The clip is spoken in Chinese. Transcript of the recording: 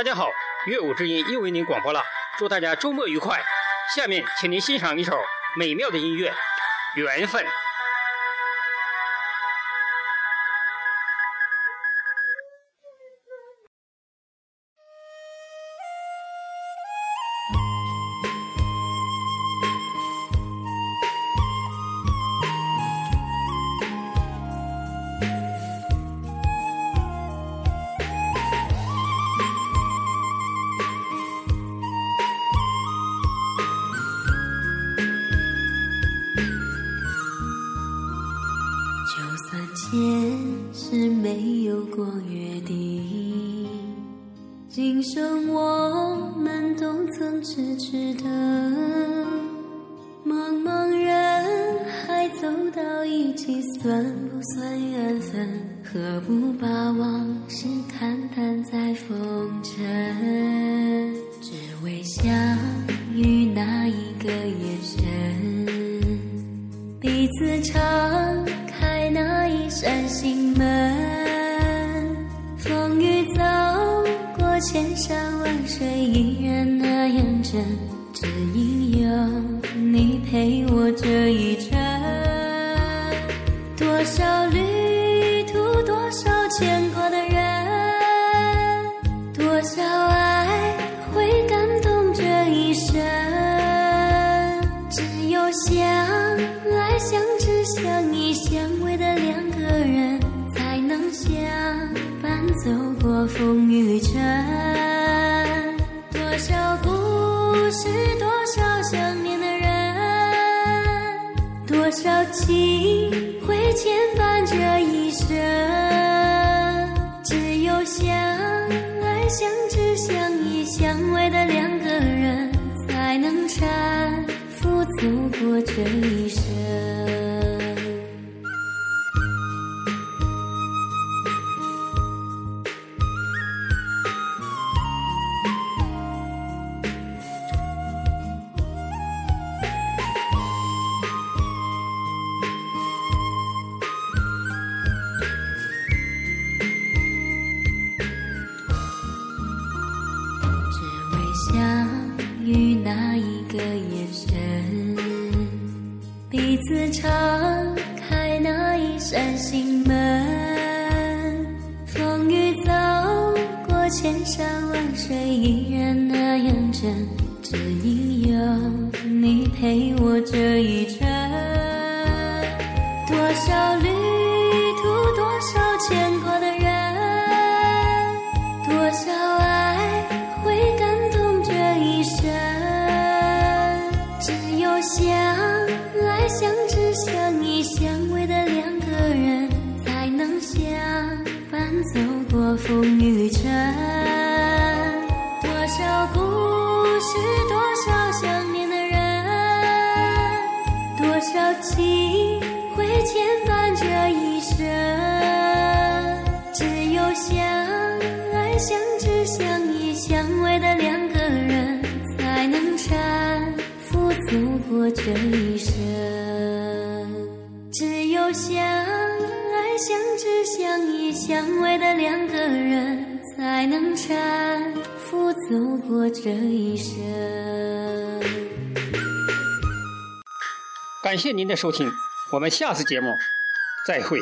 大家好，乐舞之音又为您广播了，祝大家周末愉快。下面，请您欣赏一首美妙的音乐《缘分》。就算前世没有过约定，今生我们都曾痴痴的。茫茫人海走到一起，算不算缘分？何不把往事看淡在风尘？只为相遇那一个眼神，彼此长扇心门。风雨走过千山万水，依然那样真。只因有你陪我这一程，多少旅途，多少牵挂的人，多少爱风雨尘。多少故事，多少想念的人，多少情会牵绊这一生。只有相爱、相知、相依、相偎的两个人，才能搀扶走过这一生。那一个眼神，彼此敞开那一扇心门。风雨走过千山万水，依然那样真。只因有你陪我这一程，多少旅多少故事，多少想念的人，多少情会牵绊这一生。只有相爱、相知、相依、相偎的两个人，才能搀扶走过这一生。只有相、相知、相依、相偎的两个人，才能搀扶走过这一生。感谢您的收听，我们下次节目再会。